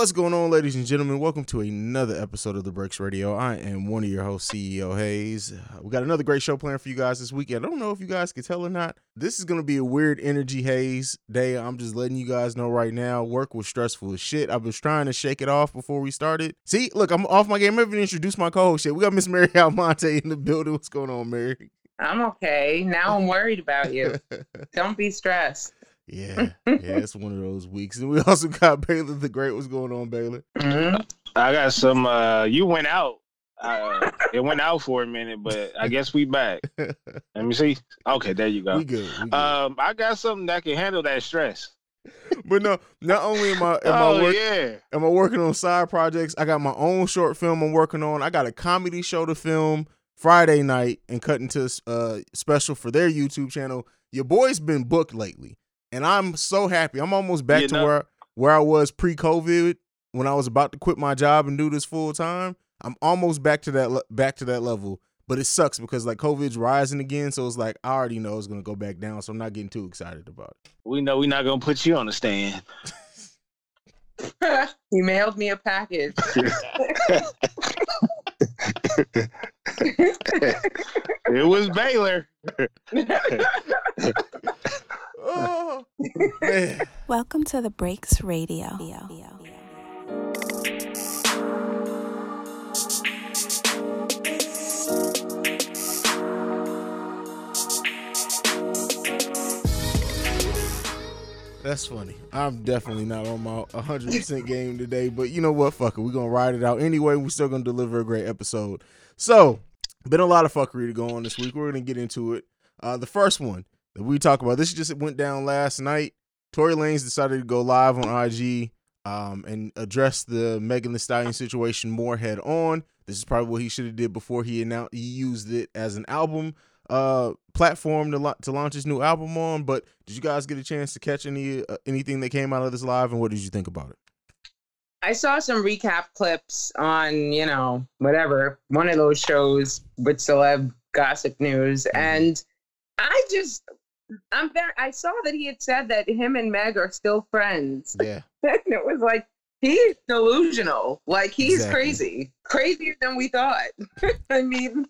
What's going on, ladies and gentlemen? Welcome to another episode of The Breaks Radio. I am one of your hosts, CEO Haize. We got another great show planned for you guys this weekend. I don't know if you guys can tell or not. This is going to be a weird energy Haize day. I'm just letting you guys know right now. Work was stressful as shit. I was trying to shake it off before we started. See, look, I'm off my game. I'm even introduce my co-host shit. We got Miss Mary Almonte in the building. What's going on, Mary? I'm okay. Now I'm worried about you. Don't be stressed. Yeah, yeah, it's one of those weeks. And we also got Baylor the Great. What's going on, Baylor? Mhm. I got some. uh You went out. Uh, it went out for a minute, but I guess we back. Let me see. Okay, there you go. we good. We good. Um, I got something that can handle that stress. but no, not only am I am I oh work, yeah. am I working on side projects, I got my own short film I'm working on. I got a comedy show to film Friday night and cut into uh special for their YouTube channel. Your boy's been booked lately, and I'm so happy. I'm almost back You to know- where where I was pre-COVID when I was about to quit my job and do this full time. I'm almost back to that back to that level. But it sucks because like COVID's rising again, so it's like I already know it's gonna go back down, so I'm not getting too excited about it. We know we're not gonna put you on the stand. he mailed me a package. It was Baylor. Oh. Welcome to the Breaks Radio. That's funny. I'm definitely not on my 100% game today, but you know what? Fuck it. We're going to ride it out anyway. We're still going to deliver a great episode. So, been a lot of fuckery to go on this week. We're going to get into it. Uh, the first one that we talk about, this just went down last night. Tory Lanez decided to go live on IG um, and address the Megan Thee Stallion situation more head on. This is probably what he should have did before he announced he used it as an album uh platform to to launch his new album on. But did you guys get a chance to catch any uh, anything that came out of this live, and what did you think about it? I saw some recap clips on, you know, whatever, one of those shows with celeb gossip news. Mhm. And I just, I'm very, I saw that he had said that him and Meg are still friends. Yeah, and it was like, he's delusional. Like, he's Exactly. crazy. Crazier than we thought. I mean,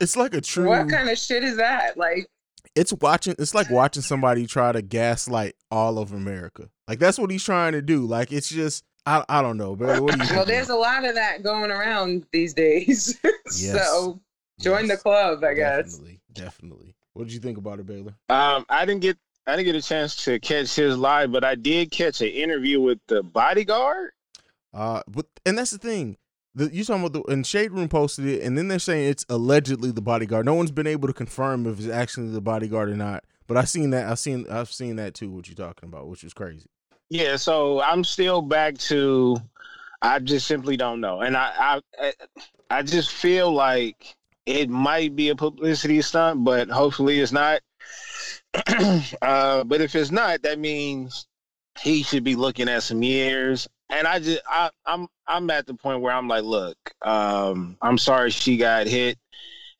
it's like a true. what kind of shit is that? Like, it's watching. It's like watching somebody try to gaslight all of America. Like that's what he's trying to do. Like it's just. I, I don't know, but what do you well, there's a lot of that going around these days. Yes. so join the club, I guess. Definitely, definitely. What did you think about it, Baylor? Um, I didn't get. I didn't get a chance to catch his live, but I did catch an interview with the bodyguard. Uh, but and that's the thing. The, you talking about the and Shade Room posted it, and then they're saying it's allegedly the bodyguard. No one's been able to confirm if it's actually the bodyguard or not. But I seen that. I seen. I've seen that too. What you're talking about, which is crazy. Yeah, so I'm still back to I just simply don't know. And I I I just feel like it might be a publicity stunt, but hopefully it's not. uh, but if it's not, that means he should be looking at some years. And I just I, I'm I'm at the point where I'm like, look, um, I'm sorry she got hit.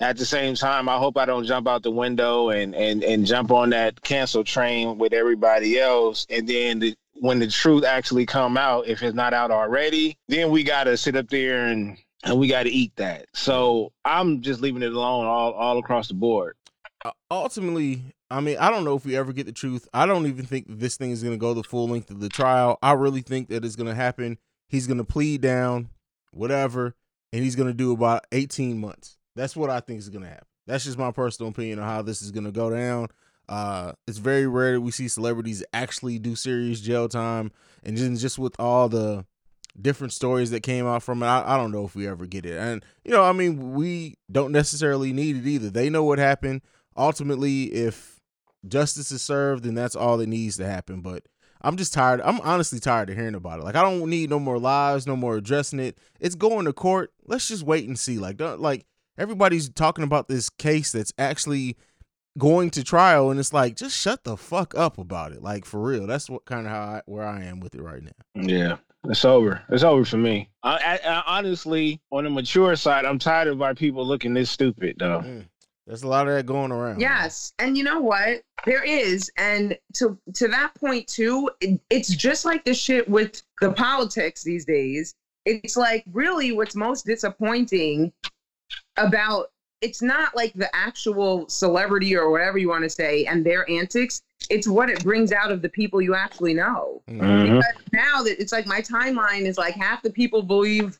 At the same time, I hope I don't jump out the window and and and jump on that cancel train with everybody else. And then the, when the truth actually come out, if it's not out already, then we gotta sit up there and and we gotta eat that. So I'm just leaving it alone all all across the board. Uh, ultimately, I mean, I don't know if we ever get the truth. I don't even think this thing is going to go the full length of the trial. I really think that it's going to happen. He's going to plead down, whatever, and he's going to do about 18 months. That's what I think is going to happen. That's just my personal opinion on how this is going to go down. Uh, it's very rare that we see celebrities actually do serious jail time, and then just with all the different stories that came out from it, I, I don't know if we ever get it. And you know, I mean, we don't necessarily need it either. They know what happened. Ultimately if justice is served then that's all that needs to happen. But i'm just tired. I'm honestly tired of hearing about it. Like i don't need no more lives no more addressing it. It's going to court. Let's just wait and see. Like like everybody's talking about this case that's actually going to trial and it's like just shut the fuck up about it. Like for real. That's what kind of how I, where i am with it right now. Yeah. It's over. It's over for me. I, I, I honestly, on the mature side, I'm tired of our people looking this stupid, though. Mm. There's a lot of that going around. Yes, and you know what? There is, and to to that point too, it, it's just like the shit with the politics these days. It's like really what's most disappointing about it's not like the actual celebrity or whatever you want to say and their antics. It's what it brings out of the people you actually know. Mhm. Because now that it's like my timeline is like half the people believe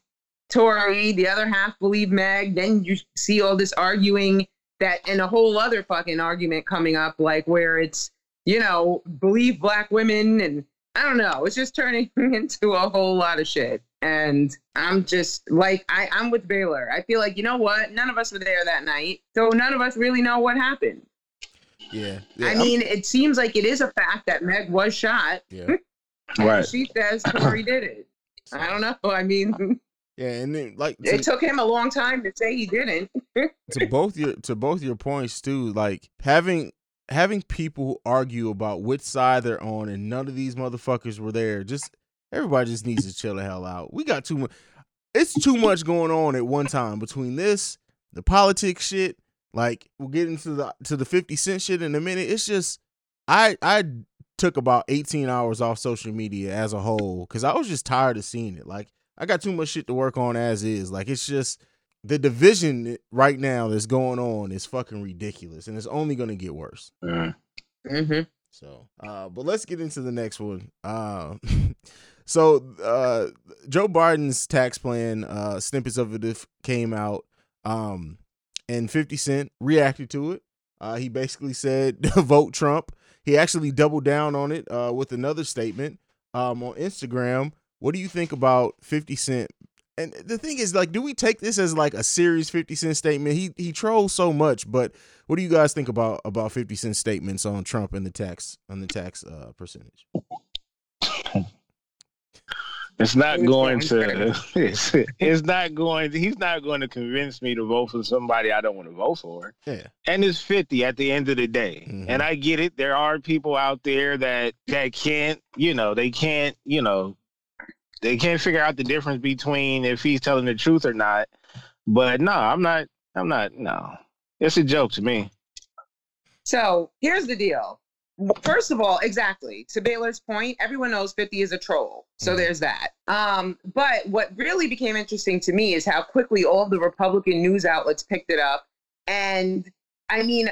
Tory, the other half believe Meg. Then you see all this arguing that and a whole other fucking argument coming up, like where it's, you know, believe black women and I don't know. It's just turning into a whole lot of shit. And I'm just like I, I'm with Baylor. I feel like, you know what? None of us were there that night. So none of us really know what happened. Yeah. yeah I I'm- mean, it seems like it is a fact that Meg was shot. yeah. And Right. She says Tory did it. I don't know. I mean, Yeah, and then like to, it took him a long time to say he didn't. to both your to both your points too, like having having people who argue about which side they're on and none of these motherfuckers were there. Just everybody just needs to chill the hell out. We got too much it's too much going on at one time between this, the politics shit, like we'll get into the to the 50 cent shit in a minute. It's just I I took about 18 hours off social media as a whole cuz I was just tired of seeing it. Like I got too much shit to work on as is. Like it's just the division right now that's going on is fucking ridiculous and it's only going to get worse. Mhm. Mm-hmm. So, uh, but let's get into the next one. Uh, so, uh, Joe Biden's tax plan, uh, snippets of it if- came out, um, and 50 Cent reacted to it. Uh, he basically said, vote Trump. He actually doubled down on it uh, with another statement um, on Instagram. What do you think about 50 Cent? And the thing is, like, do we take this as like a serious 50 Cent statement? He he trolls so much, but what do you guys think about about 50 Cent statements on Trump and the tax on the tax uh, percentage? It's not It's going going to. It's, it's not going. He's not going to convince me to vote for somebody I don't want to vote for. Yeah, And it's fifty at the end of the day. Mhm. And I get it. There are people out there that that can't. You know, they can't. You know, they can't figure out the difference between if he's telling the truth or not. But no, I'm not. I'm not. No, it's a joke to me. So here's the deal. First of all, exactly to Baylor's point, everyone knows 50 is a troll. So Mhm. there's that. Um, but what really became interesting to me is how quickly all the Republican news outlets picked it up. And I mean,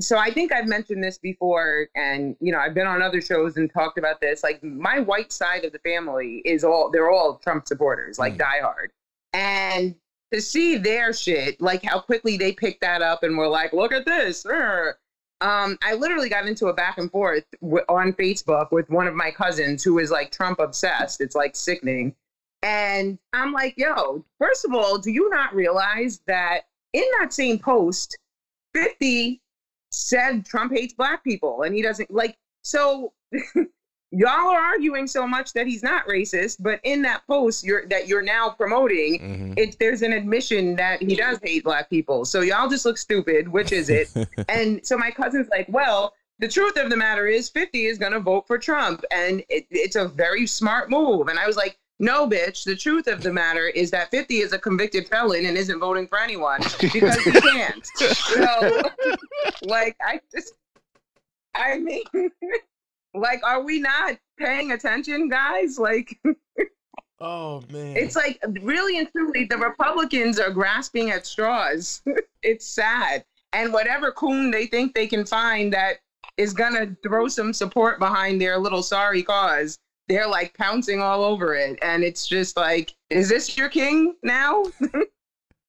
so I think I've mentioned this before, and you know, I've been on other shows and talked about this. Like my white side of the family is all they're all Trump supporters, like Mm. diehard. And to see their shit, like how quickly they picked that up and were like, look at this. er." Um, I literally got into a back and forth w- on Facebook with one of my cousins who is like Trump obsessed. It's like sickening. And I'm like, yo, first of all, do you not realize that in that same post, 50 said Trump hates black people and he doesn't like, so y'all are arguing so much that he's not racist, but in that post you're that you're now promoting, mm-hmm. it there's an admission that he does hate black people. So y'all just look stupid. Which is it? and so my cousin's like, well, the truth of the matter is 50 is going to vote for Trump. And it, it's a very smart move. And I was like, no, bitch. The truth of the matter is that 50 is a convicted felon and isn't voting for anyone because he can't. So, like, I just, I mean, like, are we not paying attention, guys? Like, oh man, it's like really and truly, the Republicans are grasping at straws. it's sad. And whatever coon they think they can find that is gonna throw some support behind their little sorry cause, they're like pouncing all over it. And it's just like, is this your king now?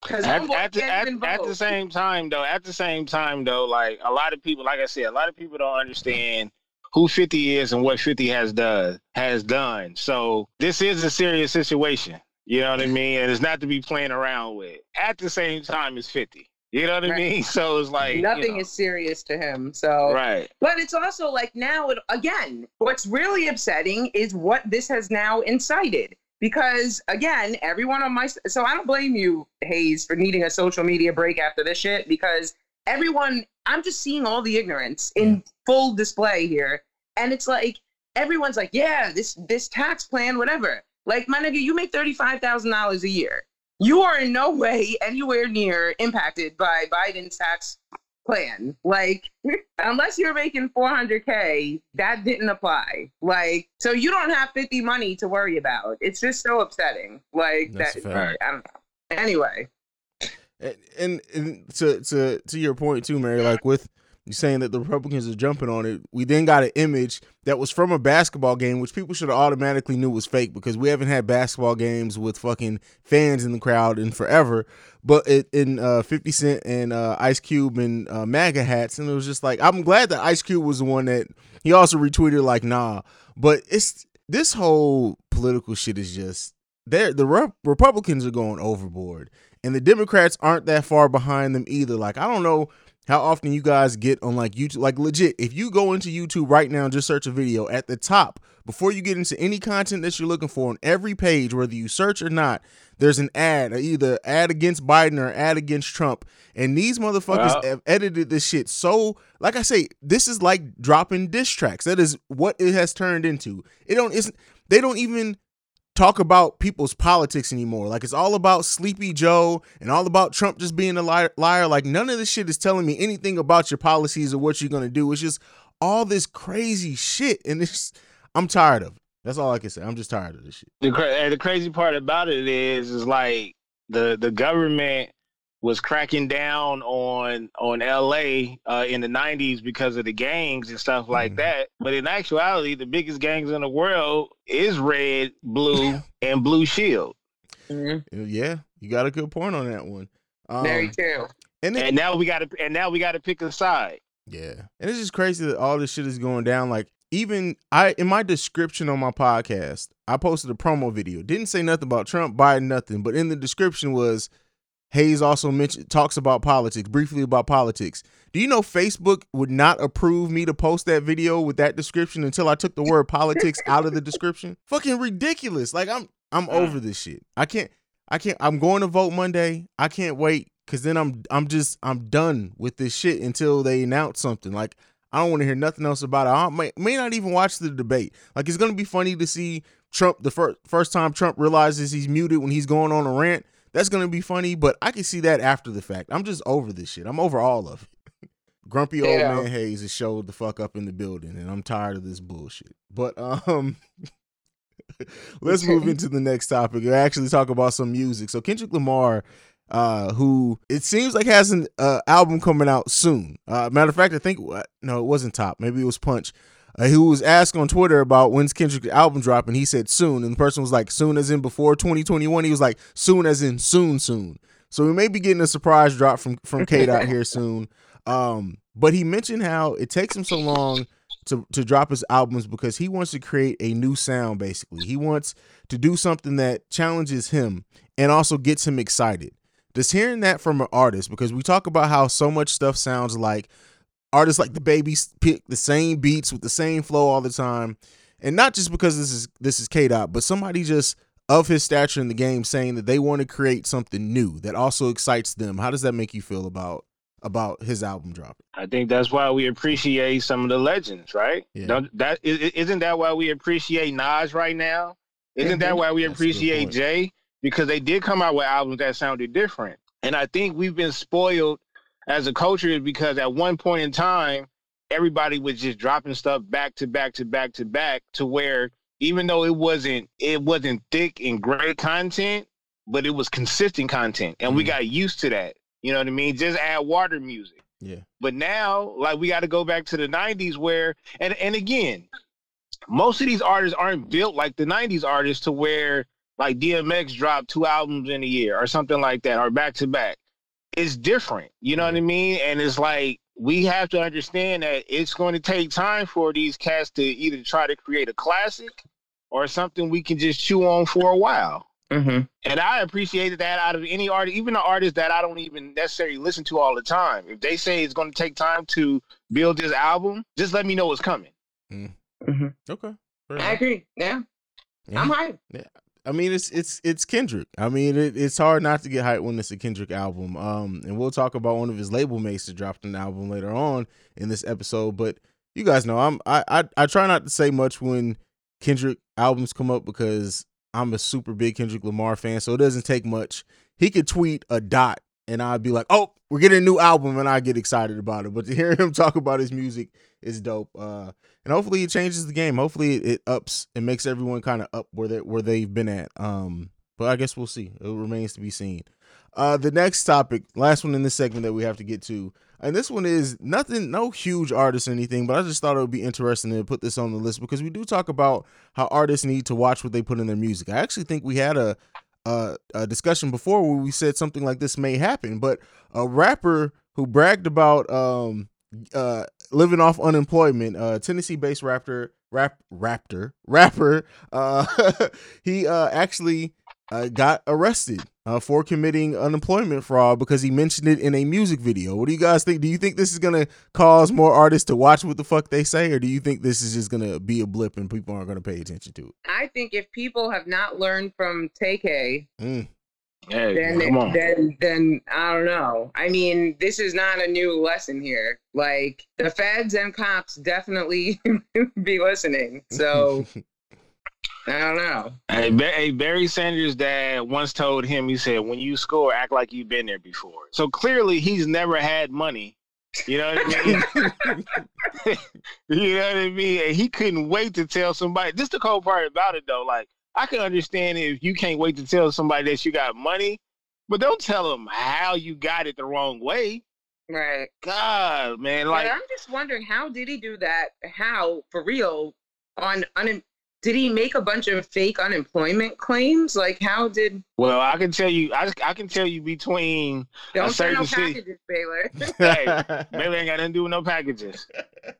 Because At, at, the, at, at the same time, though, at the same time, though, like a lot of people, like I said, a lot of people don't understand who 50 is and what 50 has done has done. So this is a serious situation. You know what I mean? And it's not to be playing around with. At the same time, it's 50. You know what I mean? So it's like nothing you know, is serious to him. So right. But it's also like now, it, again, what's really upsetting is what this has now incited. Because again, everyone on my so I don't blame you, Haize, for needing a social media break after this shit. Because everyone, I'm just seeing all the ignorance in full display here, and it's like everyone's like, yeah, this this tax plan, whatever. Like my nigga, you make thirty five thousand dollars a year. you are in no way anywhere near impacted by Biden's tax plan. Like, unless you're making 400K, that didn't apply. Like, so you don't have 50 money to worry about. It's just so upsetting. Like, That's that. I don't know. Anyway, And, and to to to your point too, Mary, like with you saying that the Republicans are jumping on it, we then got an image that was from a basketball game, which people should have automatically knew was fake because we haven't had basketball games with fucking fans in the crowd in forever. But it in uh, Fifty Cent and uh, Ice Cube and uh, MAGA hats, and it was just like I'm glad that Ice Cube was the one that he also retweeted like nah. But it's this whole political shit is just there. The Re- Republicans are going overboard and the Democrats aren't that far behind them either. Like I don't know how often you guys get on like YouTube, like legit. If you go into YouTube right now and just search a video at the top before you get into any content that you're looking for on every page, whether you search or not, there's an ad, either ad against Biden or ad against Trump. And these motherfuckers Wow. have edited this shit so, like I say, this is like dropping diss tracks. That is what it has turned into. It don't. It's they don't even talk about people's politics anymore. Like it's all about Sleepy Joe and all about Trump just being a liar. Like none of this shit is telling me anything about your policies or what you're gonna do. It's just all this crazy shit, and it's I'm tired of it. That's all I can say. I'm just tired of this shit. The cra- the crazy part about it is, is like the the government was cracking down on on L.A. Uh, in the '90s because of the gangs and stuff like Mhm. that. But in actuality, the biggest gangs in the world is Red, Blue, and Blue Shield. Mhm. Yeah, you got a good point on that one. Um, very true. and then, And now we got to and now we got to pick a side. Yeah. And it's just crazy that all this shit is going down. Like, even I in my description on my podcast, I posted a promo video. Didn't say nothing about Trump, Biden, nothing. But in the description was Haize also mentioned talks about politics, briefly about politics. Do you know Facebook would not approve me to post that video with that description until I took the word politics out of the description? Fucking ridiculous. Like I'm I'm mm. over this shit. I can't I can't I'm going to vote Monday. I can't wait cuz then I'm I'm just I'm done with this shit until they announce something. Like I don't want to hear nothing else about it. I may, may not even watch the debate. Like it's going to be funny to see Trump the first first time Trump realizes he's muted when he's going on a rant. That's to be funny, but I can see that after the fact. I'm just over this shit. I'm over all of it. Grumpy old Yeah. man Haize has showed the fuck up in the building, and I'm tired of this bullshit. But um, let's move into the next topic and actually talk about some music. So Kendrick Lamar, uh, who it seems like has an uh, album coming out soon. Uh, matter of fact, I think uh, no, it wasn't Top. Maybe it was Punch. Uh, who was asked on Twitter about when's Kendrick's album drop, and he said soon. And the person was like, soon as in before 2021. He was like, soon as in soon, soon. So we may be getting a surprise drop from from K Dot here soon. Um, but he mentioned how it takes him so long to to drop his albums because he wants to create a new sound. Basically, he wants to do something that challenges him and also gets him excited. Just hearing that from an artist because we talk about how so much stuff sounds like artists like the babies pick the same beats with the same flow all the time, and not just because this is this is K Dot, but somebody just of his stature in the game saying that they want to create something new that also excites them. How does that make you feel about about his album dropping? I think that's why we appreciate some of the legends, right? Yeah. Don't, that isn't that why we appreciate Nas right now? Isn't that Mhm. why we That's appreciate. Jay? Because they did come out with albums that sounded different. And I think we've been spoiled as a culture is because at one point in time, everybody was just dropping stuff back to back to back to back to where even though it wasn't it wasn't thick and great content, but it was consistent content. And we Mhm. got used to that. You know what I mean? Just add water music. Yeah. But now, like we got to go back to the '90s, where and and again, most of these artists aren't built like the '90s artists, to where like DMX dropped two albums in a year or something like that, or back to back. It's different, you know what I mean? And it's like we have to understand that it's going to take time for these cats to either try to create a classic or something we can just chew on for a while. Mm-hmm. And I appreciated that out of any artist, even the artists that I don't even necessarily listen to all the time. If they say it's going to take time to build this album, just let me know it's coming. Mm-hmm. Okay. I agree. Yeah, Yeah. I'm hyped. I mean, it's it's it's Kendrick. I mean, it, it's hard not to get hyped when it's a Kendrick album. Um, and we'll talk about one of his label mates that dropped an album later on in this episode. But you guys know, I'm I I, I try not to say much when Kendrick albums come up because I'm a super big Kendrick Lamar fan. So it doesn't take much. he could tweet a dot and I'd be like, "Oh, we're getting a new album," and I get excited about it. But to hear him talk about his music is dope. Uh, and hopefully it changes the game. Hopefully it, ups and makes everyone kind of up where they where they've been at. Um, but I guess we'll see. It remains to be seen. Uh, the next topic, last one in this segment that we have to get to, and this one is nothing, no huge artist or anything, but I just thought it would be interesting to put this on the list because we do talk about how artists need to watch what they put in their music. I actually think we had a a, a discussion before where we said something like this may happen, but a rapper who bragged about um uh living off unemployment, uh Tennessee-based rapper rap raptor rapper uh he uh actually uh, got arrested uh, for committing unemployment fraud because he mentioned it in a music video. What do you guys think? Do you think this is gonna cause more artists to watch what the fuck they say, or do you think this is just gonna be a blip and people aren't gonna pay attention to it? I think if people have not learned from TK, Mm. Hey, then then then I don't know. I mean, this is not a new lesson here. Like the feds and cops definitely be listening. So I don't know. Hey, hey, Barry Sanders' dad once told him, he said, when you score, act like you've been there before. So clearly he's never had money. You know what I mean? you know what I mean? And he couldn't wait to tell somebody. This the cold part about it though. Like, I can understand if you can't wait to tell somebody that you got money, but don't tell them how you got it the wrong way. Right. God, man, But like I'm just wondering how did he do that? How for real on un did he make a bunch of fake unemployment claims? Like how did well, I can tell you I, I can tell you between don't send no certain city- packages, Baylor. Maybe ain't got nothing to do with no packages.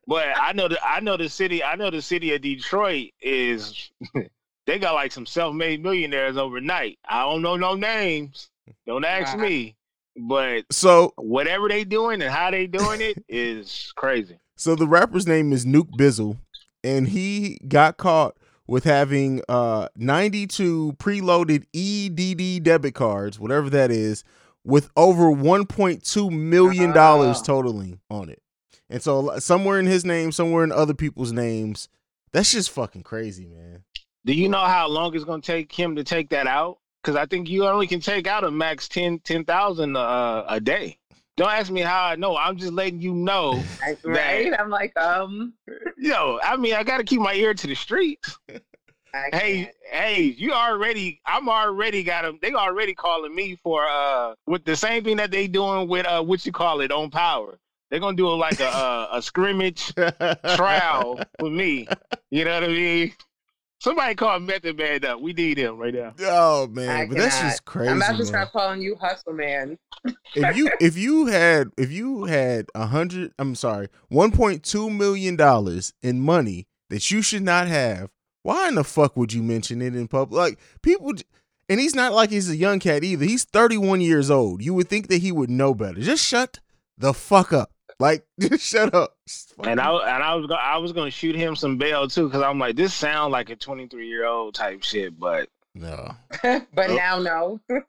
But I know the I know the city I know the city of Detroit is they got like some self made millionaires overnight. I don't know no names. Don't ask Wow. me. But so whatever they doing and how they doing it is crazy. So the rapper's name is Nuke Bizzle, and he got caught with having uh 92 preloaded EDD debit cards, whatever that is, with over 1.2 million dollars Ah. totaling on it. And so somewhere in his name, somewhere in other people's names, that's just fucking crazy, man. Do you know how long it's gonna take him to take that out? Because I think you only can take out a max 10 10,000 uh, a day. Don't ask me how I know. I'm just letting you know. right? I'm like, um Yo, I mean, I got to keep my ear to the streets. Hey, hey, you already, I'm already got them. They already calling me for, uh, with the same thing that they doing with, uh, what you call it on power. They're going to do like a, a, a scrimmage trial with me. You know what I mean? Somebody call Method Man up. We need him right now. Oh I man, but that's just crazy. I'm about to man. start calling you hustle man. if you if you had if you had a hundred i'm sorry 1.2 million dollars in money that you should not have why in the fuck would you mention it in public like people and he's not like he's a young cat either he's 31 years old you would think that he would know better just shut the fuck up like just shut up And I and I was go- I was gonna shoot him some bail too because I'm like this sound like a 23 year old type shit, but no but now no.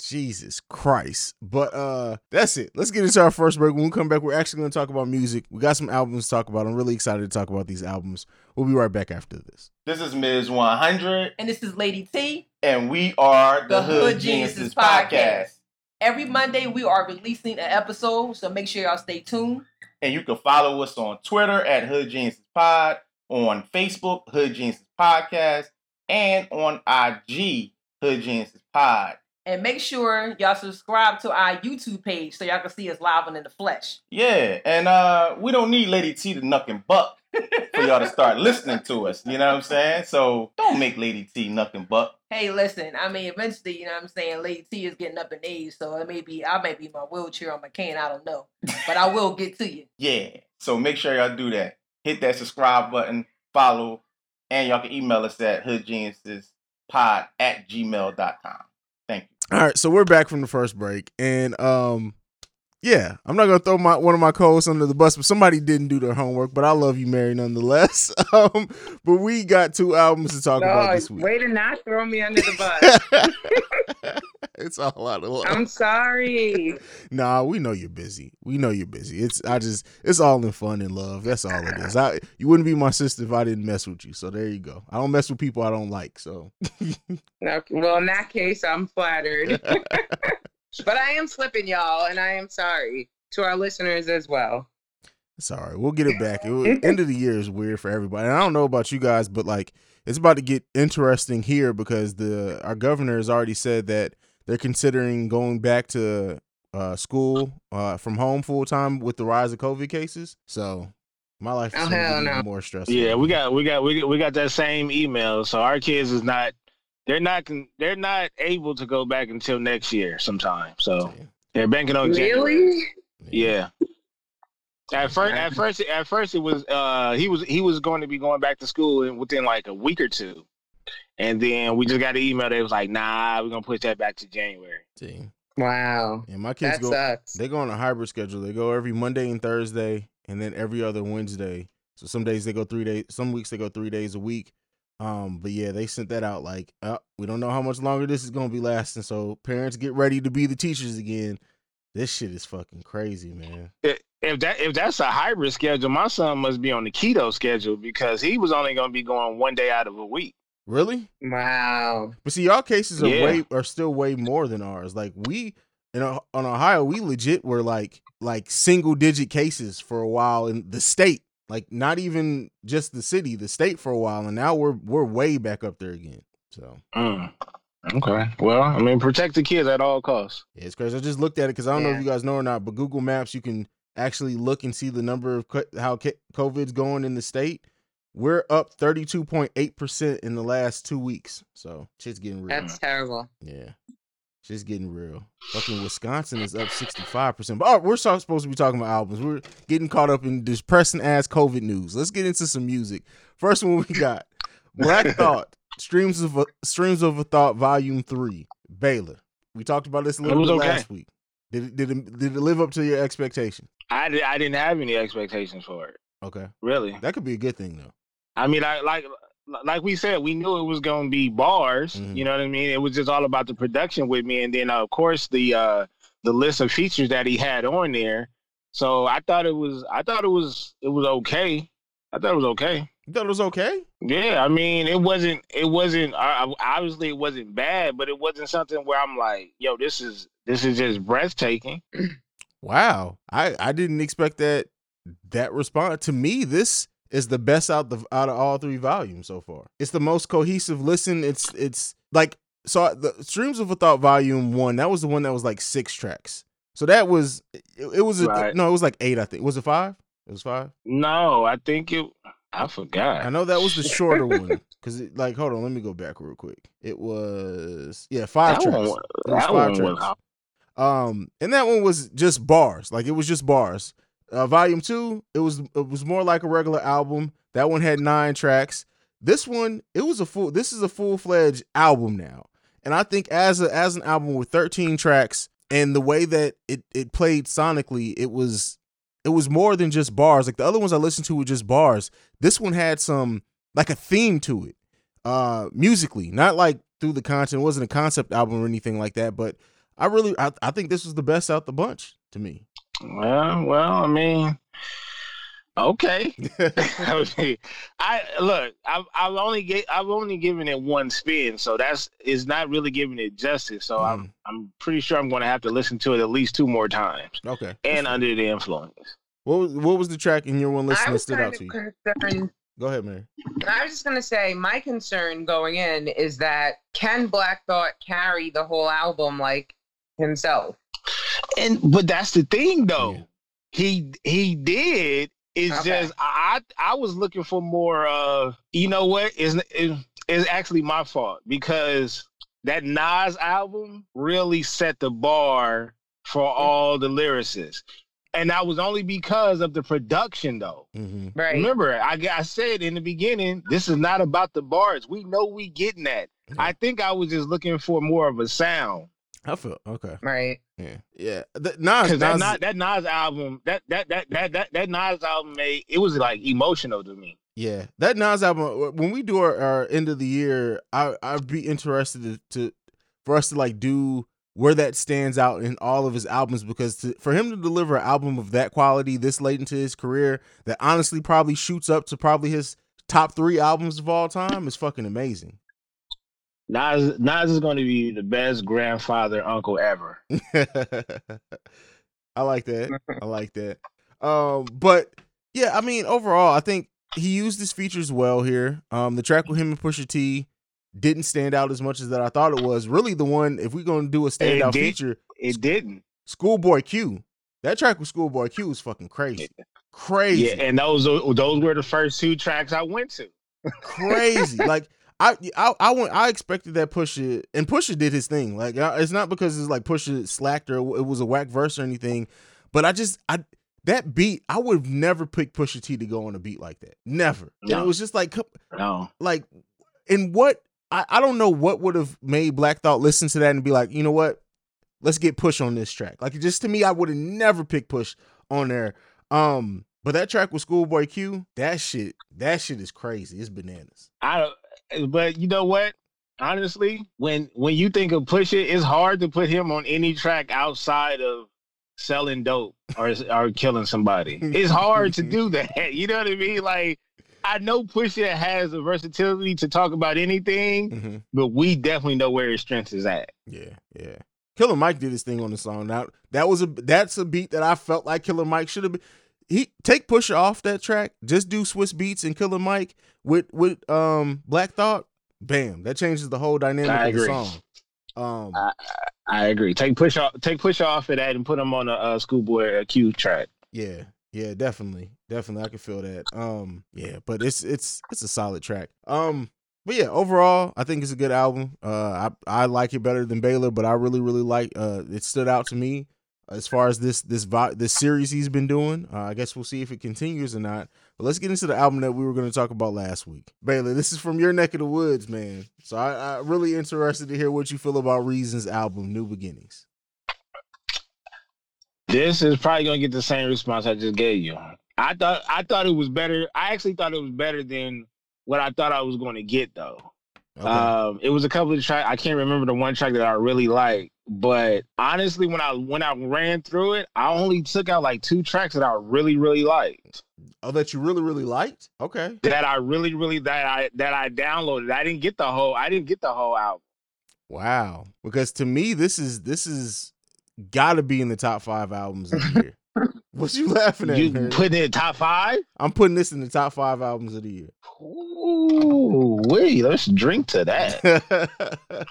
Jesus Christ. But uh that's it. Let's get into our first break. When we come back, we're actually gonna talk about music. We got some albums to talk about. I'm really excited to talk about these albums. We'll be right back after this. This is Ms. 100, And this is Lady T, and we are the, the Hood, Geniuses Podcast. Every Monday we are releasing an episode, so make sure y'all stay tuned. And you can follow us on Twitter at Hood Pod, on Facebook, Hood Podcast, and on IG, Hood Pod. And make sure y'all subscribe to our YouTube page so y'all can see us live and in the flesh. Yeah, and uh, we don't need Lady T to nuck and buck for y'all to start listening to us. You know what I'm saying? So don't make Lady T and buck. Hey, listen, I mean, eventually, you know what I'm saying, Lady T is getting up in age, so it may be, I may be my wheelchair on my cane, I don't know. But I will get to you. Yeah. So make sure y'all do that. Hit that subscribe button, follow, and y'all can email us at hoodgeniuspod at gmail.com. All right, so we're back from the first break, and um, yeah, I'm not gonna throw my one of my co-hosts under the bus, but somebody didn't do their homework. But I love you, Mary, nonetheless. Um, but we got two albums to talk about this week. way to not throw me under the bus. it's all out of love. I'm sorry. Nah, we know you're busy. We know you're busy. It's I just it's all in fun and love. That's all it is. I you wouldn't be my sister if I didn't mess with you. So there you go. I don't mess with people I don't like. So No, well, in that case, I'm flattered. But I am slipping, y'all, and I am sorry to our listeners as well. Sorry, all right. We'll get it back. It, end of the year is weird for everybody. And I don't know about you guys, but like it's about to get interesting here because the our governor has already said that they're considering going back to uh, school uh, from home full time with the rise of COVID cases. So my life is Oh, hell no. more stressful. Yeah, we got we got we got, we got that same email. So our kids is not they're not con- they're not able to go back until next year sometime. So they're banking on January. Really? Yeah. At first, at first, at first, it was uh he was he was going to be going back to school in, within like a week or two, and then we just got an email that was like, nah, we're gonna push that back to January. See. Wow. And my kids That go sucks. they go on a hybrid schedule. They go every Monday and Thursday and then every other Wednesday. So some days they go 3 days, some weeks they go 3 days a week. Um but yeah, they sent that out like, uh, we don't know how much longer this is going to be lasting. So parents get ready to be the teachers again. This shit is fucking crazy, man. If that if that's a hybrid schedule, my son must be on the keto schedule because he was only gonna be going one day out of a week. Really? Wow. But see, y'all cases are Yeah. way are still way more than ours. Like we in on Ohio, we legit were like like single digit cases for a while in the state. Like not even just the city, the state for a while, and now we're we're way back up there again. So Mm. Okay. Well, I mean, protect the kids at all costs. yeah, it's crazy. I just looked at it because I don't know if you guys know or not, but Google Maps you can actually look and see the number of co- how COVID's going in the state. We're up thirty two point eight percent in the last two weeks. So shit's getting real. That's terrible. Yeah. Shit's getting real. Fucking Wisconsin is up 65%. But oh, we're so- supposed to be talking about albums. We're getting caught up in depressing ass COVID news. Let's get into some music. First one we got Black Thought, Streams of a, Streams of a Thought, Volume 3, Baylor. We talked about this a little bit okay. last week. Did it, did, it, did it live up to your expectation? I, di- I didn't have any expectations for it. Okay. Really. That could be a good thing, though. I mean, I like like we said, we knew it was going to be bars. Mhm. You know what I mean? It was just all about the production with me, and then uh, of course the uh, the list of features that he had on there. So I thought it was I thought it was it was okay. I thought it was okay. You thought it was okay? Yeah, I mean, it wasn't it wasn't uh, obviously it wasn't bad, but it wasn't something where I'm like, yo, this is this is just breathtaking. Wow. I, I didn't expect that that response. To me, this is the best out the out of all three volumes so far. It's the most cohesive listen. It's it's like so the Streams of a Thought volume 1, that was the one that was like 6 tracks. So that was it, it was a, Right. no, it was like 8 I think. Was it 5? It was 5. No, I think it. I forgot. I know that was the shorter one cuz like hold on, let me go back real quick. It was yeah, 5 that tracks. one, that five one tracks. Um, and that one was just bars. Like it was just bars. Uh, volume two, it was it was more like a regular album. That one had nine tracks. This one, it was a full. This is a full fledged album now, and I think as a as an album with thirteen tracks and the way that it it played sonically, it was it was more than just bars. Like the other ones I listened to were just bars. This one had some like a theme to it, uh, musically, not like through the content. It wasn't a concept album or anything like that, but I really, I, I think this was the best out the bunch to me. Well, well, I mean, okay. I, mean, I look. I've I've only get I've only given it one spin, so that's is not really giving it justice. So I'm Mm. I'm pretty sure I'm going to have to listen to it at least two more times, okay. and under the influence. what was what was the track in your one list that stood out to you? concerned. Go ahead, Mary. I was just gonna say my concern going in is that can Black Thought carry the whole album like himself? And but that's the thing, though. Yeah. He he did. It's Okay. just I I was looking for more. Uh, you know what? Is is is actually my fault because that Nas album really set the bar for all the lyricists, and that was only because of the production, though. Mm-hmm. Right. Remember, I, I said in the beginning, this is not about the bars. We know we getting that. I think I was just looking for more of a sound. I feel okay. Right. Yeah, yeah. The, Nas, Because that, Nas, Nas, that Nas album, that that that that that that Nas album made it was like emotional to me. yeah, that Nas album. Uh, when we do our, our end of the year, I I'd be interested to, to for us to like do where that stands out in all of his albums because to, for him to deliver an album of that quality this late into his career that honestly probably shoots up to probably his top three albums of all time is fucking amazing. Nas Nas is going to be the best grandfather uncle ever. I like that. I like that. Um, but yeah, I mean, overall, I think he used his features well here. Um, the track with him and Pusha T didn't stand out as much as that I thought it was. Really, the one if we're gonna do a standout did- feature, It didn't. Schoolboy Q. That track with Schoolboy Q was fucking crazy, crazy, Yeah, and those those were the first two tracks I went to. crazy. like I, I, I went. I expected that Pusha and Pusha did his thing. Like it's not because it's like Pusha slacked or it was a whack verse or anything, but I just I that beat I would have never picked Pusha T to go on a beat like that. Never. And it was just like No, like and what I, I don't know what would have made Black Thought listen to that and be like, you know what? Let's get Push on this track. Like just to me, I would have never picked Push on there. Um, but that track with Schoolboy Q, that shit, that shit is crazy. It's bananas. I. But you know what? Honestly, when when you think of Pusha, it's hard to put him on any track outside of selling dope or or killing somebody. It's hard to do that. You know what I mean? Like. I know Pusha has the versatility to talk about anything, Mm-hmm. but we definitely know where his strength is at. Yeah, yeah. Killer Mike did his thing on the song. Now that was a that's a beat that I felt like Killer Mike should have been. He take Pusha off that track. Just do Swizz Beatz and Killer Mike with with um Black Thought. Bam, that changes the whole dynamic I of the song. Um, I, I agree. Take push off. Take push off of that and put him on a uh, schoolboy Q track. Yeah, yeah, definitely, definitely, I can feel that. Um, yeah, but it's it's it's a solid track. Um, but yeah, overall, I think it's a good album. Uh, I I like it better than Baylor, but I really really like. Uh, it stood out to me as far as this this this series he's been doing. Uh, I guess we'll see if it continues or not. But let's get into the album that we were going to talk about last week. Baylor, this is from your neck of the woods, man. So I, I'm really interested to hear what you feel about Reason's album, New Beginnings. This is probably gonna get the same response I just gave you. I thought I thought it was better. I actually thought it was better than what I thought I was going to get though. Okay. Um, it was a couple of tracks. I can't remember the one track that I really liked, but honestly, when I when I ran through it, I only took out like two tracks that I really really liked. oh, that you really really liked? Okay. That I really really that I that I downloaded. I didn't get the whole. I didn't get the whole album. Wow. Because to me, this is this is gotta be in the top five albums of the year. what you laughing at? You man? put it in top five. I'm putting this in the top five albums of the year. Ooh, wait, let's drink to that.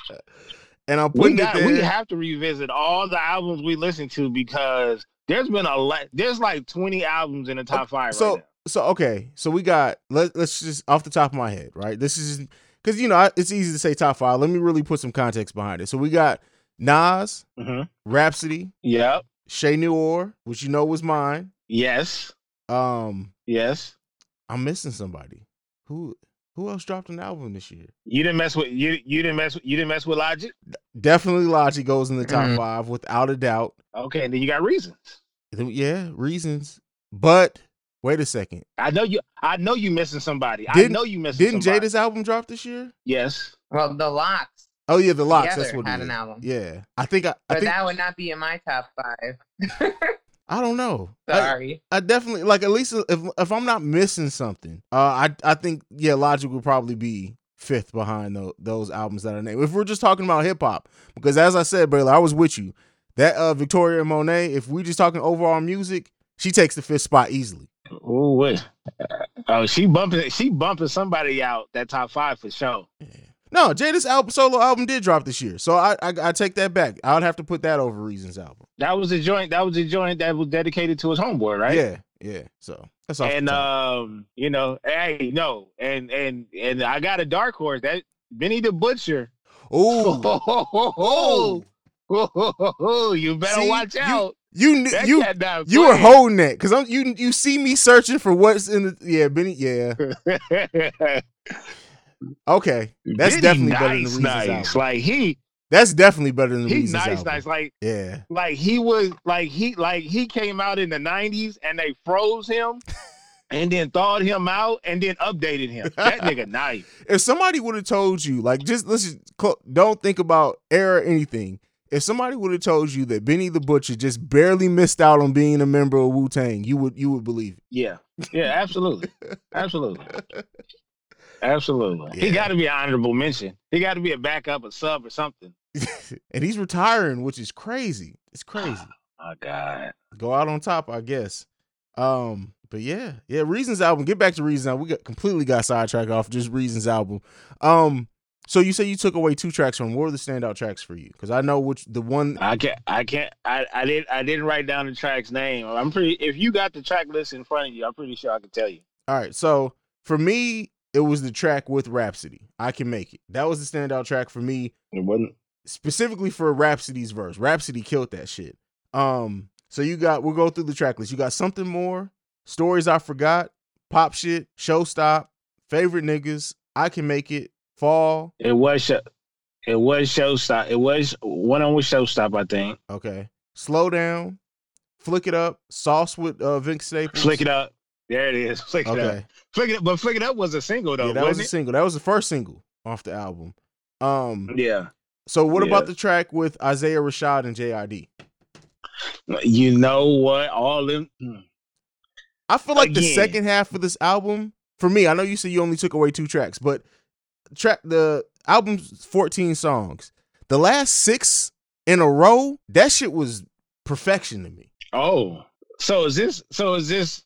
and I'm We putting got it there. we have to revisit all the albums we listen to because there's been a lot. There's like 20 albums in the top five so right now. so okay. So we got let let's just off the top of my head, right? This is because you know it's easy to say top five. Let me really put some context behind it. So we got Nas, hmm Rapsody, Yep. Shay Noor, which you know was mine. Yes. Um, Yes. I'm missing somebody. Who who else dropped an album this year? You didn't mess with you. You didn't mess. With, you didn't mess with Logic. Definitely Logic goes in the top Mhm. five without a doubt. Okay, and then you got reasons. Yeah, reasons. But wait a second. I know you. I know you missing somebody. I Didn't- know you missing. Didn't somebody. Jada's album drop this year? Yes. Well, the LOX Oh yeah, the LOX. together That's what had it an is. album, Yeah, I think I, I but think that would not be in my top five. I don't know. I, Sorry. I definitely like at least if if I'm not missing something, uh, I I think yeah, Logic would probably be fifth behind tho- those albums that I named. If we're just talking about hip hop, because as I said, Baylor, I was with you. That uh, Victoria Monet, if we're just talking overall music, she takes the fifth spot easily. Oh wait. Oh, she bumping. She bumping somebody out that top five for sure. No, Jada's album solo album did drop this year, so I, I I take that back. I would have to put that over Reasons album. That was a joint. That was a joint that was dedicated to his homeboy, right? Yeah, yeah. So that's the and um, you know, hey, no, and and and I got a dark horse that Benny the Butcher. Ooh, Oh, oh, oh, you better See, watch out. you kn- That you you were holding that because you you see me searching for what's in the yeah Benny yeah okay that's Benny definitely better than nice, Reasons nice. album. Like he, That's definitely better than the he Reasons nice, album. nice. Like Yeah, like he was like he like he came out in the '90s and they froze him. And then thawed him out and then updated him. That nigga nice. if somebody would have told you like just let's just don't think about era or anything. if somebody would have told you that Benny the Butcher just barely missed out on being a member of Wu Tang, you would you would believe it. Yeah, yeah, absolutely, absolutely, absolutely. Yeah. He got to be an honorable mention. He got to be a backup, a sub, or something. and he's retiring, which is crazy. It's crazy. Oh God. Go out on top, I guess. Um, but yeah, yeah, Reasons album. Get back to Reasons album. We got completely got sidetracked off just Reasons album. Um, so you say you took away two tracks from. What were the standout tracks for you? Because I know which the one. I can't. I can't. I, I didn't. I didn't write down the track's name. I'm pretty. If you got the track list in front of you, I'm pretty sure I can tell you. All right, so for me, it was the track with Rapsody. I can make it. That was the standout track for me. It wasn't. specifically for Rapsody's verse. Rapsody killed that shit. Um, so you got we'll go through the track list. You got something more, stories I forgot, pop shit, showstop, favorite niggas, I can make it, fall. It was. Show, it was showstop. It was one on with showstop. I think. Okay, slow down, flick it up, sauce with uh Vince Staples. Flick it up. There it is. Flick it up. Okay, Flick it up. But flick it up was a single though. yeah, that was a wasn't single. That was the first single off the album. Um. Yeah. so what Yeah. about the track with Isaiah Rashad and JID? You know what? All them. hmm. I feel like the second half of this album, for me, I know you said you only took away two tracks, but track the album's 14 songs. The last six in a row, that shit was perfection to me. Oh, so is this? So is this?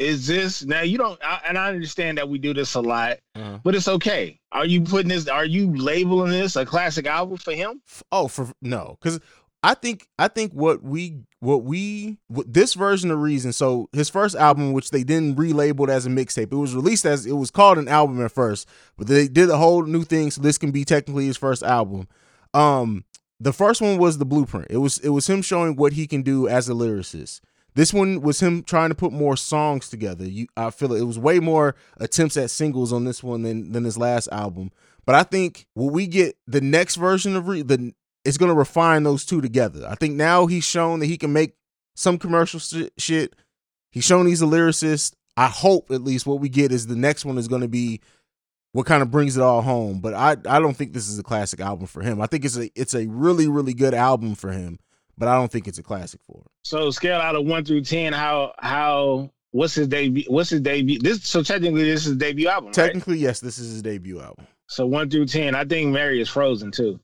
Is this now? You don't, I, and I understand that we do this a lot, but it's okay. Are you putting this? Are you labeling this a classic album for him? Oh, for no, because I think I think what we what we what this version of Reason. So his first album, which they didn't relabeled as a mixtape, it was released as it was called an album at first, but they did a whole new thing, so this can be technically his first album. Um, the first one was the blueprint. It was it was him showing what he can do as a lyricist. This one was him trying to put more songs together. You, I feel it was way more attempts at singles on this one than than his last album. But I think when we get the next version of Re- the it's going to refine those two together. I think now he's shown that he can make some commercial sh- shit. He's shown he's a lyricist. I hope at least what we get is the next one is going to be what kind of brings it all home. But I I don't think this is a classic album for him. I think it's a it's a really really good album for him, but I don't think it's a classic for him. So scale out of one through ten. How how what's his debut? What's his debut? This so technically this is his debut album, right? Technically, yes, this is his debut album. So one through ten. I think Mary is frozen too.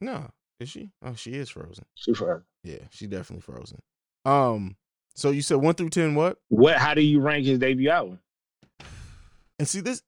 No, is she? Oh, she is frozen. She frozen. Yeah, she definitely frozen. Um, so you said one through ten, what? What? How do you rank his debut album? And see this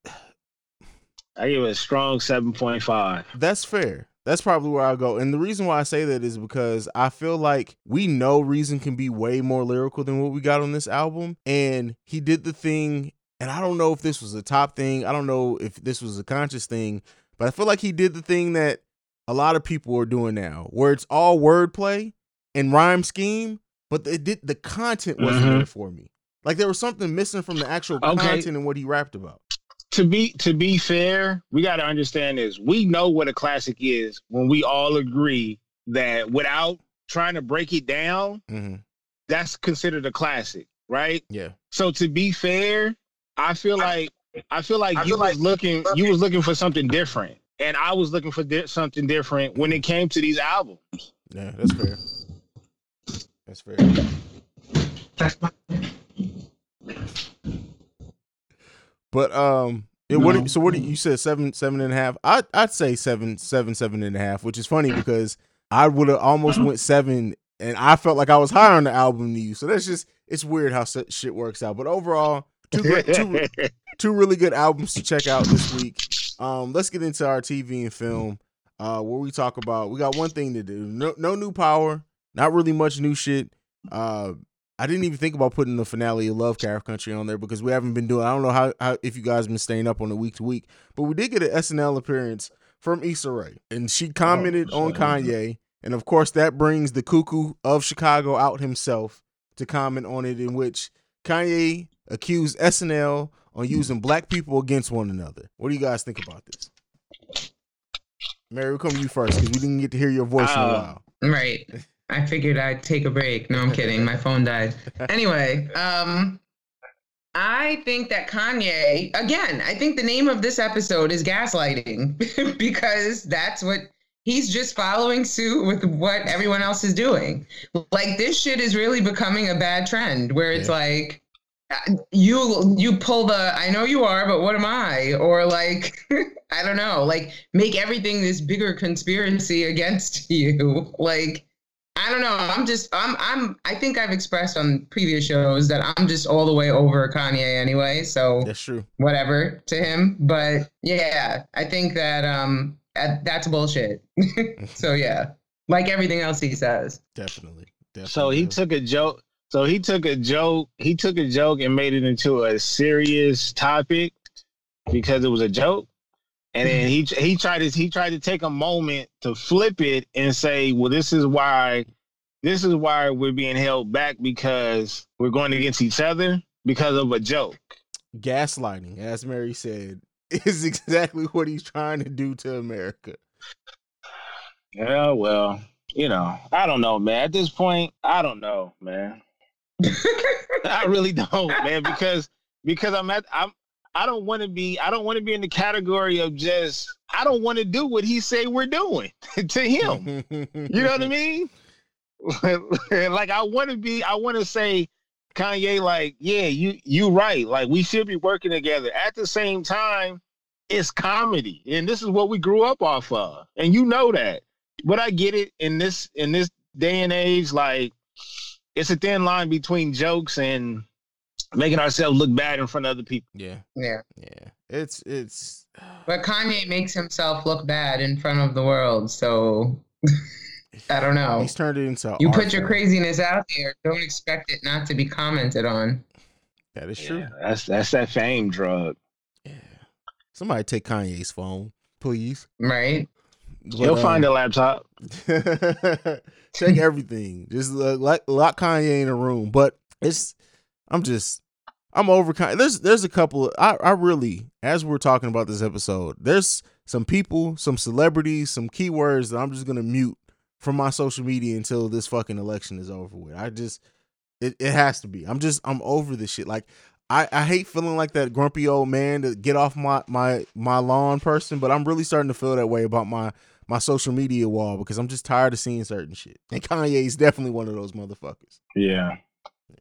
I give it a strong seven point five. That's fair. That's probably where I'll go. And the reason why I say that is because I feel like we know Reason can be way more lyrical than what we got on this album. And he did the thing, and I don't know if this was a top thing. I don't know if this was a conscious thing, but I feel like he did the thing that a lot of people are doing now, where it's all wordplay and rhyme scheme, but it did the content wasn't Mhm. there for me. Like there was something missing from the actual Okay. content and what he rapped about. To be to be fair, we got to understand this. We know what a classic is when we all agree that without trying to break it down, hmm that's considered a classic, right? Yeah. So to be fair, I feel like I feel like I you feel was like- looking you was looking for something different, and I was looking for di- something different when it came to these albums. Yeah, that's fair. That's fair. But um, it, what? No. So what? do you you said seven, seven and a half. I I'd say seven, seven, seven and a half, which is funny because I would have almost went seven, and I felt like I was higher on the album than you. So that's just it's weird how shit works out. But overall, two great, two two really good albums to check out this week. Um, let's get into our TV and film, uh, where we talk about we got one thing to do. No, no new power, not really much new shit. Uh, I didn't even think about putting the finale of Lovecraft Country on there because we haven't been doing. I don't know how, how if you guys been staying up on it week to week, but we did get an SNL appearance from Issa Rae, and she commented on Kanye, and of course that brings the cuckoo of Chicago out himself to comment on it, in which Kanye accused SNL on using black people against one another. What do you guys think about this? Mary, we'll come to you first because we didn't get to hear your voice in a Uh, while. Right. I figured I'd take a break. No, I'm kidding. My phone died. Anyway, um, I think that Kanye, again, I think the name of this episode is gaslighting because that's what he's just following suit with what everyone else is doing. Like this shit is really becoming a bad trend where it's Yeah. like you you pull the I know you are, but what am I? Or like I don't know, like make everything this bigger conspiracy against you. Like I don't know. I'm just I'm I'm I think I've expressed on previous shows that I'm just all the way over Kanye anyway. So That's true. whatever to him. But yeah, I think that um that's bullshit. so yeah, like everything else he says. Definitely. Definitely. So he took a joke. So he took a joke. He took a joke and made it into a serious topic because it was a joke. And then he he tried to he tried to take a moment to flip it and say, "Well, this is why, this is why we're being held back because we're going against each other because of a joke." gaslighting, as Mary said, is exactly what he's trying to do to America. Yeah, well, you know, I don't know, man. At this point, I don't know, man. I really don't, man, because because I'm at I'm I don't want to be I don't want to be in the category of just I don't want to do what he say we're doing to him. You know what I mean? like I want to be I want to say Kanye like, yeah, you you right. Like we should be working together. At the same time, it's comedy. And this is what we grew up off of. And you know that. But I get it in this in this day and age like it's a thin line between jokes and making ourselves look bad in front of other people. Yeah, Yeah. yeah. It's it's But Kanye makes himself look bad in front of the world, so I don't know. he's turned it into You art put your form. craziness out there. Don't expect it not to be commented on. That is true. Yeah, that's that's that fame drug. Yeah. Somebody take Kanye's phone, please. Right? He'll find a laptop. Check everything. Just uh, lock, lock Kanye in a room. But it's, I'm just, I'm over. There's, there's a couple. I, I really, as we're talking about this episode, there's some people, some celebrities, some keywords that I'm just gonna mute from my social media until this fucking election is over with. I just, it, it has to be. I'm just, I'm over this shit. Like. I, I hate feeling like that grumpy old man to get off my, my my lawn person, but I'm really starting to feel that way about my my social media wall because I'm just tired of seeing certain shit. And Kanye is definitely one of those motherfuckers. Yeah.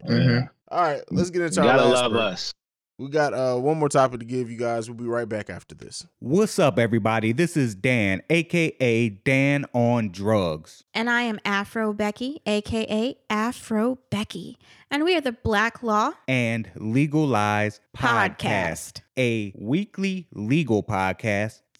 Mhm. All right, let's get You into our gotta last love break. us. We got uh one more topic to give you guys. We'll be right back after this. What's up, everybody? This is Dan, aka Dan on Drugs. And I am Afro Becky, aka Afro Becky. And we are the Black Law and Legal Lies Podcast, Podcast. a weekly legal podcast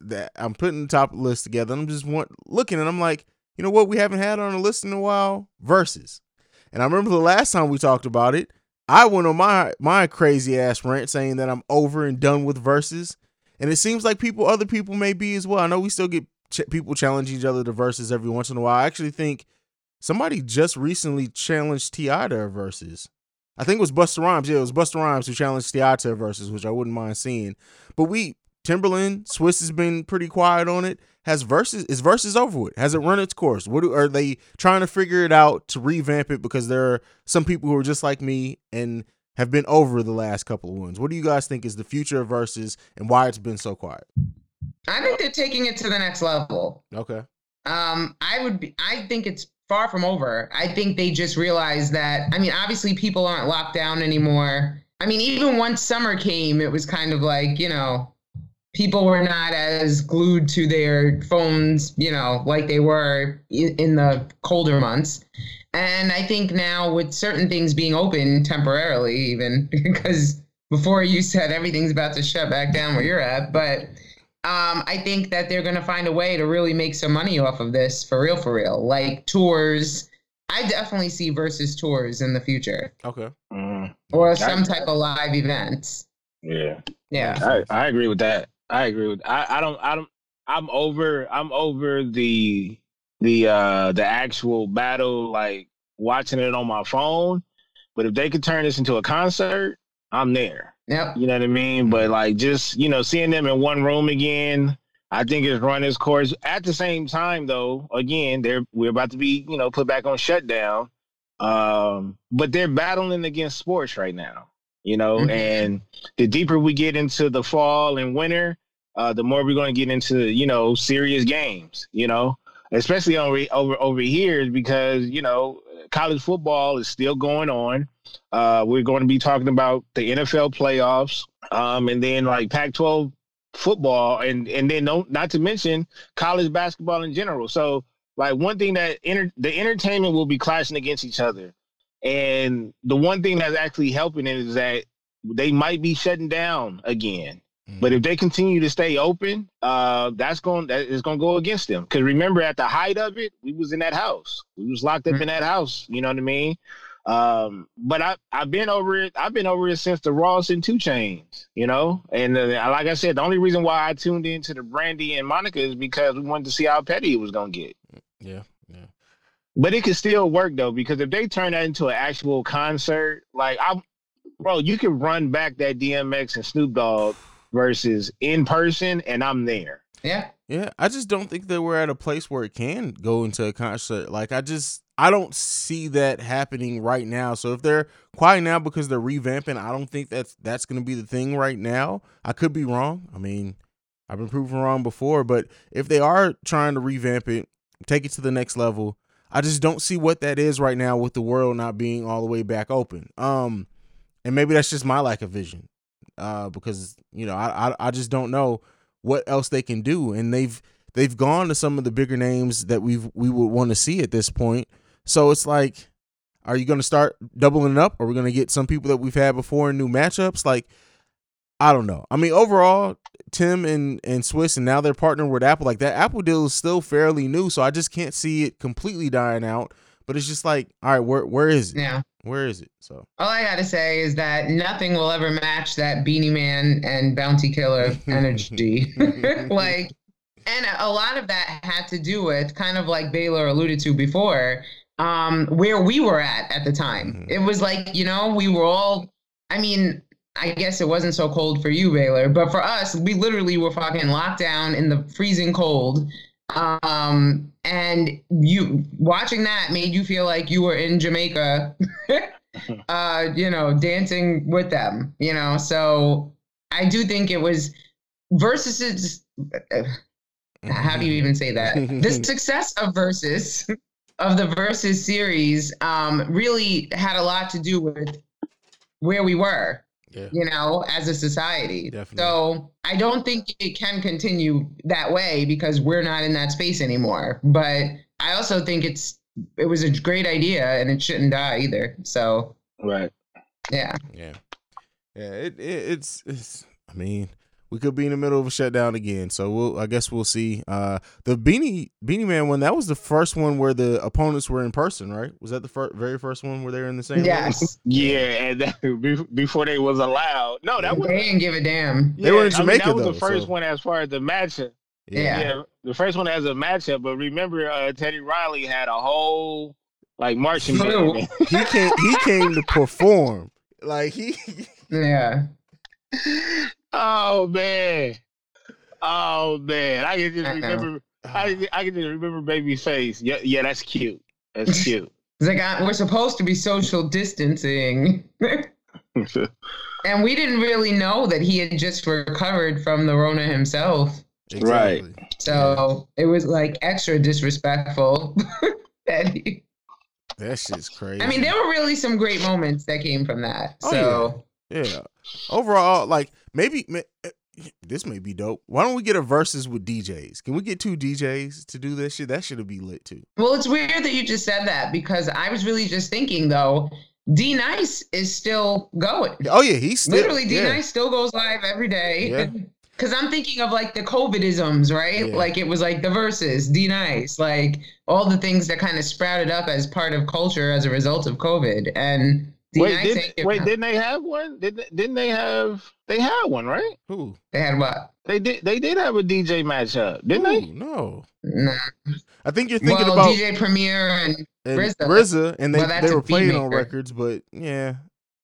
that I'm putting the top list together, I'm just want, looking and I'm like, you know what we haven't had on the list in a while? Verses. And I remember the last time we talked about it, I went on my my crazy ass rant saying that I'm over and done with verses. And it seems like people other people may be as well. I know we still get ch- people challenge each other to verses every once in a while. I actually think somebody just recently challenged T.I. to a verses. I think it was Busta Rhymes. Yeah, it was Busta Rhymes who challenged T.I. to a verses, which I wouldn't mind seeing. But we Timbaland, Swizz has been pretty quiet on it. Has verses is verses over with? Has it run its course? What do, are they trying to figure it out to revamp it? Because there are some people who are just like me and have been over the last couple of ones. What do you guys think is the future of verses and why it's been so quiet? I think they're taking it to the next level. Okay. Um, I would be. I think it's far from over. I think they just realized that. I mean, obviously, people aren't locked down anymore. I mean, even once summer came, it was kind of like you know, people were not as glued to their phones, you know, like they were in the colder months. And I think now with certain things being open temporarily, even because before you said everything's about to shut back down where you're at, but um, I think that they're going to find a way to really make some money off of this for real, for real. Like tours, I definitely see versus tours in the future Okay. Mm, or some type of live events. yeah. Yeah. I, I agree with that. I agree with I, I don't I don't I'm over I'm over the the uh the actual battle like watching it on my phone. But if they could turn this into a concert, I'm there. Yep. You know what I mean? But like just, you know, seeing them in one room again, I think it's run its course. At the same time though, again, they're we're about to be, you know, put back on shutdown. Um, but they're battling against sports right now, you know, Mhm. and the deeper we get into the fall and winter, uh, the more we're going to get into, you know, serious games, you know, especially over over over here because, you know, college football is still going on. Uh, we're going to be talking about the NFL playoffs, um, and then like Pac-12 football, and and then no, not to mention college basketball in general. So like one thing that enter, the entertainment will be clashing against each other, and the one thing that's actually helping it is that they might be shutting down again. But if they continue to stay open, uh, that's going that is going to go against them. Because remember, at the height of it, we was in that house. We was locked up in that house. You know what I mean? Um, but I I've been over it. I've been over it since the Ross and 2 Chainz. You know, and uh, like I said, the only reason why I tuned into the Brandy and Monica is because we wanted to see how petty it was going to get. Yeah. Yeah. But it could still work though, because if they turn that into an actual concert, like I'm, bro, you can run back that DMX and Snoop Dogg versus in person, and I'm there. Yeah. Yeah, I just don't think that we're at a place where it can go into a concert. Like I just I don't see that happening right now. So if they're quiet now because they're revamping, I don't think that's that's going to be the thing right now. I could be wrong. I mean, I've been proven wrong before, but if they are trying to revamp it, take it to the next level, I just don't see what that is right now with the world not being all the way back open. Um and maybe that's just my lack of vision. Uh because, you know, I I, I just don't know what else they can do and they've they've gone to some of the bigger names that we've we would want to see at this point so it's like are you going to start doubling it up are we going to get some people that we've had before in new matchups like i don't know i mean overall tim and and Swizz and now they're partnering with apple like that apple deal is still fairly new so i just can't see it completely dying out but it's just like all right where where is it Yeah. where is it so All I gotta say is that nothing will ever match that Beenie Man and Bounty Killer energy. like, and a lot of that had to do with kind of like Baylor alluded to before, um, where we were at at the time. Mhm. It was like you know we were all. I mean, I guess it wasn't so cold for you, Baylor, but for us, we literally were fucking locked down in the freezing cold. Um, and you watching that made you feel like you were in Jamaica, uh, you know, dancing with them, you know. So I do think it was versus. How do you even say that? the success of versus of the versus series um, really had a lot to do with where we were yeah you know, as a society. Definitely. So I don't think it can continue that way because we're not in that space anymore. But I also think it's it was a great idea and it shouldn't die either. So Right. yeah. Yeah, yeah. It, it it's it's. I mean, we could be in the middle of a shutdown again. So we'll. I guess we'll see. Uh, the beanie Beenie Man one. That was the first one where the opponents were in person, right? Was that the fir- very first one where they were in the same? room? Yes. Yeah, and that, before they was allowed. No, that was they didn't give a damn. They were in I mean, Jamaica, that was though, the first so- one as far as the matchup. Yeah. Yeah, the first one as a matchup. But remember, uh, Teddy Riley had a whole like marching band. He came. He came to perform. Like he. Yeah. Oh man, oh man, I can just uh-uh. remember. I, uh-uh. I can just remember baby's face. Yeah, yeah, that's cute. That's cute. It's like I, we're supposed to be social distancing. and we didn't really know that he had just recovered from the Rona himself. Right. Exactly. So it was like extra disrespectful. that he, That shit's crazy. I mean, there were really some great moments that came from that. Oh, So Yeah. Overall, like maybe ma- eh, this may be dope. Why don't we get a versus with DJs? Can we get two DJs to do this shit? That should have be lit too. well, it's weird that you just said that because I was really just thinking though, D Nice is still going. Oh yeah, he's still Literally, D yeah. Nice still goes live every day. Yeah. Because I'm thinking of like the COVIDisms, right? Yeah. Like it was like the verses, D Nice, like all the things that kind of sprouted up as part of culture as a result of COVID. And D Wait, did, wait, didn't they have one? Didn't didn't they have? They had one, right? Who? they had what? They did. They did have a DJ matchup, didn't Who? they? No. Nah. I think you're thinking Well, about DJ Premier and and RZA. RZA, and they, Well, that's they were playing on records, but yeah,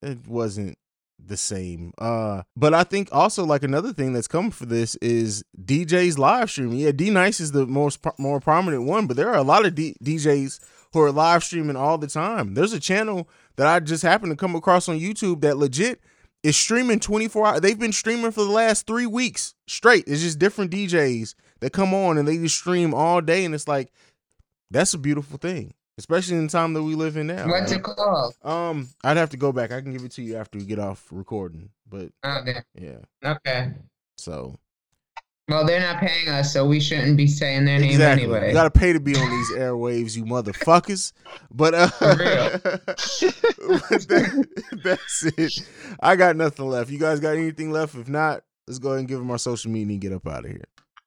it wasn't the same. Uh, but I think also like another thing that's coming for this is DJs live streaming. Yeah, D Nice is the most pro- more prominent one, but there are a lot of D- DJs who are live streaming all the time. There's a channel that I just happened to come across on YouTube that legit is streaming 24 hours. They've been streaming for the last three weeks straight. It's just different DJs that come on and they just stream all day, and it's like that's a beautiful thing, especially in the time that we live in now. what's right? it called? Um, I'd have to go back. I can give it to you after we get off recording, but Oh, yeah. yeah. Okay. So Well, they're not paying us, so we shouldn't be saying their name anyway. you gotta pay to be on these airwaves, you motherfuckers. But uh, For real. but that- that's it. I got nothing left. You guys got anything left? If not, let's go ahead and give them our social media and get up out of here.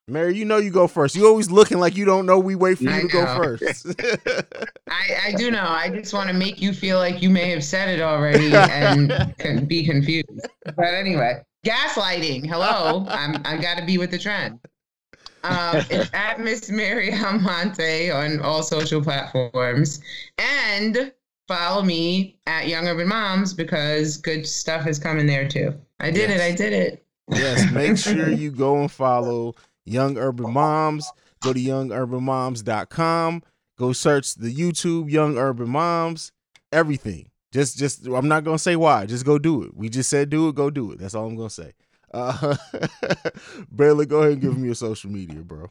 Mary, you know you go first. You always looking like you don't know. We wait for you I to go first. I, I do know. I just want to make you feel like you may have said it already and can be confused. But anyway, gaslighting. Hello, I'm I got to be with the trend. Um, it's at Miss Mary Almonte on all social platforms, and follow me at Young Urban Moms because good stuff is coming there too. I did it. I did it. Yes, make sure you go and follow Young Urban Moms. Go to youngurbanmoms.com. Go search the YouTube Young Urban Moms. Everything. Just just I'm not gonna say why. Just go do it. We just said do it, go do it. That's all I'm gonna say. Uh Bailey, go ahead and give me your social media, bro.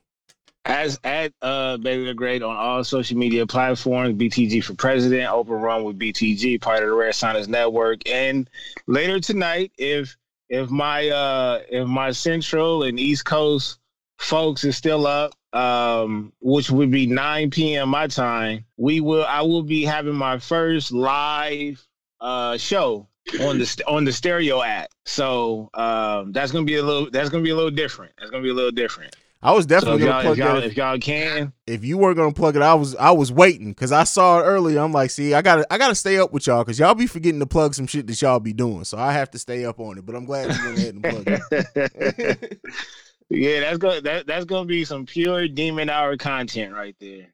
As at uh Baylor the Great on all social media platforms, BTG for President, Open Run with BTG, part of the Red Signers Network. And later tonight, if if my uh if my Central and East Coast folks is still up, um, which would be 9 p.m. my time, we will I will be having my first live uh show on the on the stereo app. So um that's gonna be a little that's gonna be a little different. That's gonna be a little different. I was definitely if gonna if plug y'all, that. if y'all can, if you weren't gonna plug it, I was I was waiting because I saw it earlier. I'm like, see, I gotta I gotta stay up with y'all because y'all be forgetting to plug some shit that y'all be doing. So I have to stay up on it. But I'm glad you went ahead and plugged it. yeah, that's gonna that, that's gonna be some pure demon hour content right there.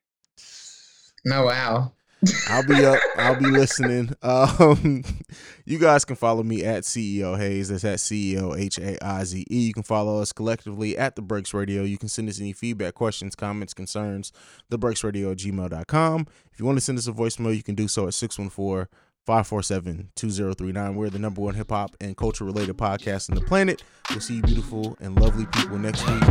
No wow. I'll be up. I'll be listening. Um, you guys can follow me at CEO Haize. That's at CEO H A I Z E. You can follow us collectively at The Breaks Radio. You can send us any feedback, questions, comments, concerns, thebreaksradio at gmail.com. If you want to send us a voicemail, you can do so at 614 547 2039. We're the number one hip hop and culture related podcast on the planet. We'll see you beautiful and lovely people next week.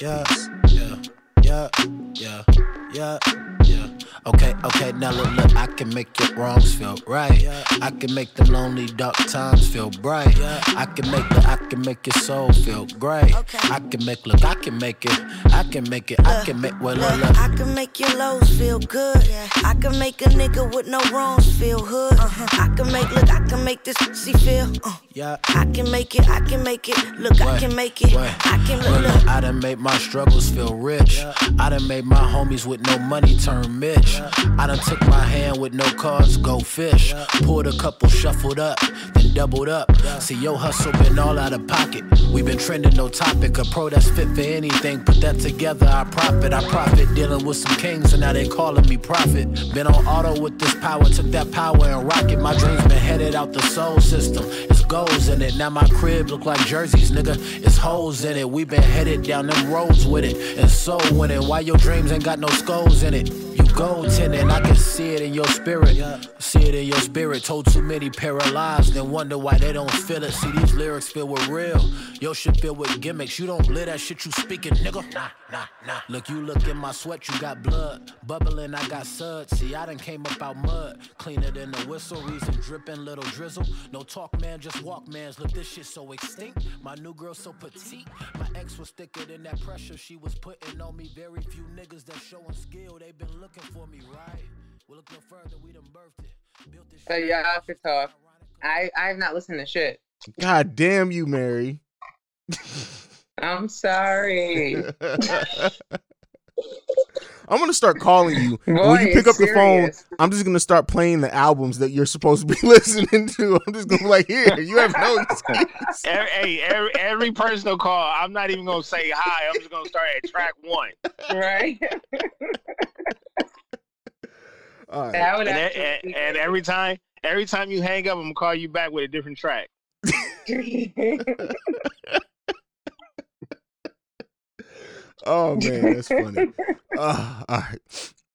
Yeah, yeah, yeah, yeah, yeah, yeah. Okay, okay, now look, look, I can make your wrongs feel right. I can make the lonely dark times feel bright. I can make the, I can make your soul feel great. I can make, look, I can make it, I can make it, I can make, well, look, look. I can make your lows feel good. I can make a nigga with no wrongs feel hood. I can make, look, I can make this pussy feel. Uh. Yeah. I can make it, I can make it. Look, I can make it. I can look, look, I done made my struggles feel rich. I done made my homies with no money turn Mitch. I done took my hand with no cards, go fish. Poured a couple, shuffled up, then doubled up. See, your hustle been all out of pocket. We been trending, no topic. A pro that's fit for anything. Put that together, I profit. I profit dealing with some kings, and now they calling me prophet. Been on auto with this power, took that power and rocket. My dreams been headed out the soul system. It's goals in it. Now my crib look like jerseys, nigga. It's holes in it. We been headed down them roads with it. And so winning. Why your dreams ain't got no skulls in it? You goaltending, I can see it in your spirit. See it in your spirit. Told too many paralyzed, then wonder why they don't feel it. See these lyrics filled with real. Your shit filled with gimmicks. You don't live that shit you speaking, nigga. Nah, nah, nah. Look, you look in my sweat, you got blood. Bubbling, I got suds. See, I done came up out mud. Cleaner than the whistle, reason dripping, little drizzle. No talk, man, just walk, mans. Look, this shit so extinct. My new girl so petite. My ex was thicker than that pressure she was putting on me. Very few niggas that showing skill, they been looking for me, right? We'll look no further, we done birthed it. Built this So shit. y'all could talk. I I have not listened to shit. God damn you, Mary. I'm sorry. I'm gonna start calling you. Boy, when you pick up it's the phone. I'm just gonna start playing the albums that you're supposed to be listening to. I'm just gonna be like, here, you have no excuse. Every, hey, every, every personal call, I'm not even gonna say hi. I'm just gonna start at track one. Right? All right. That would And, and, and every time, every time you hang up, I'm gonna call you back with a different track. Oh man, that's funny. Uh, all right.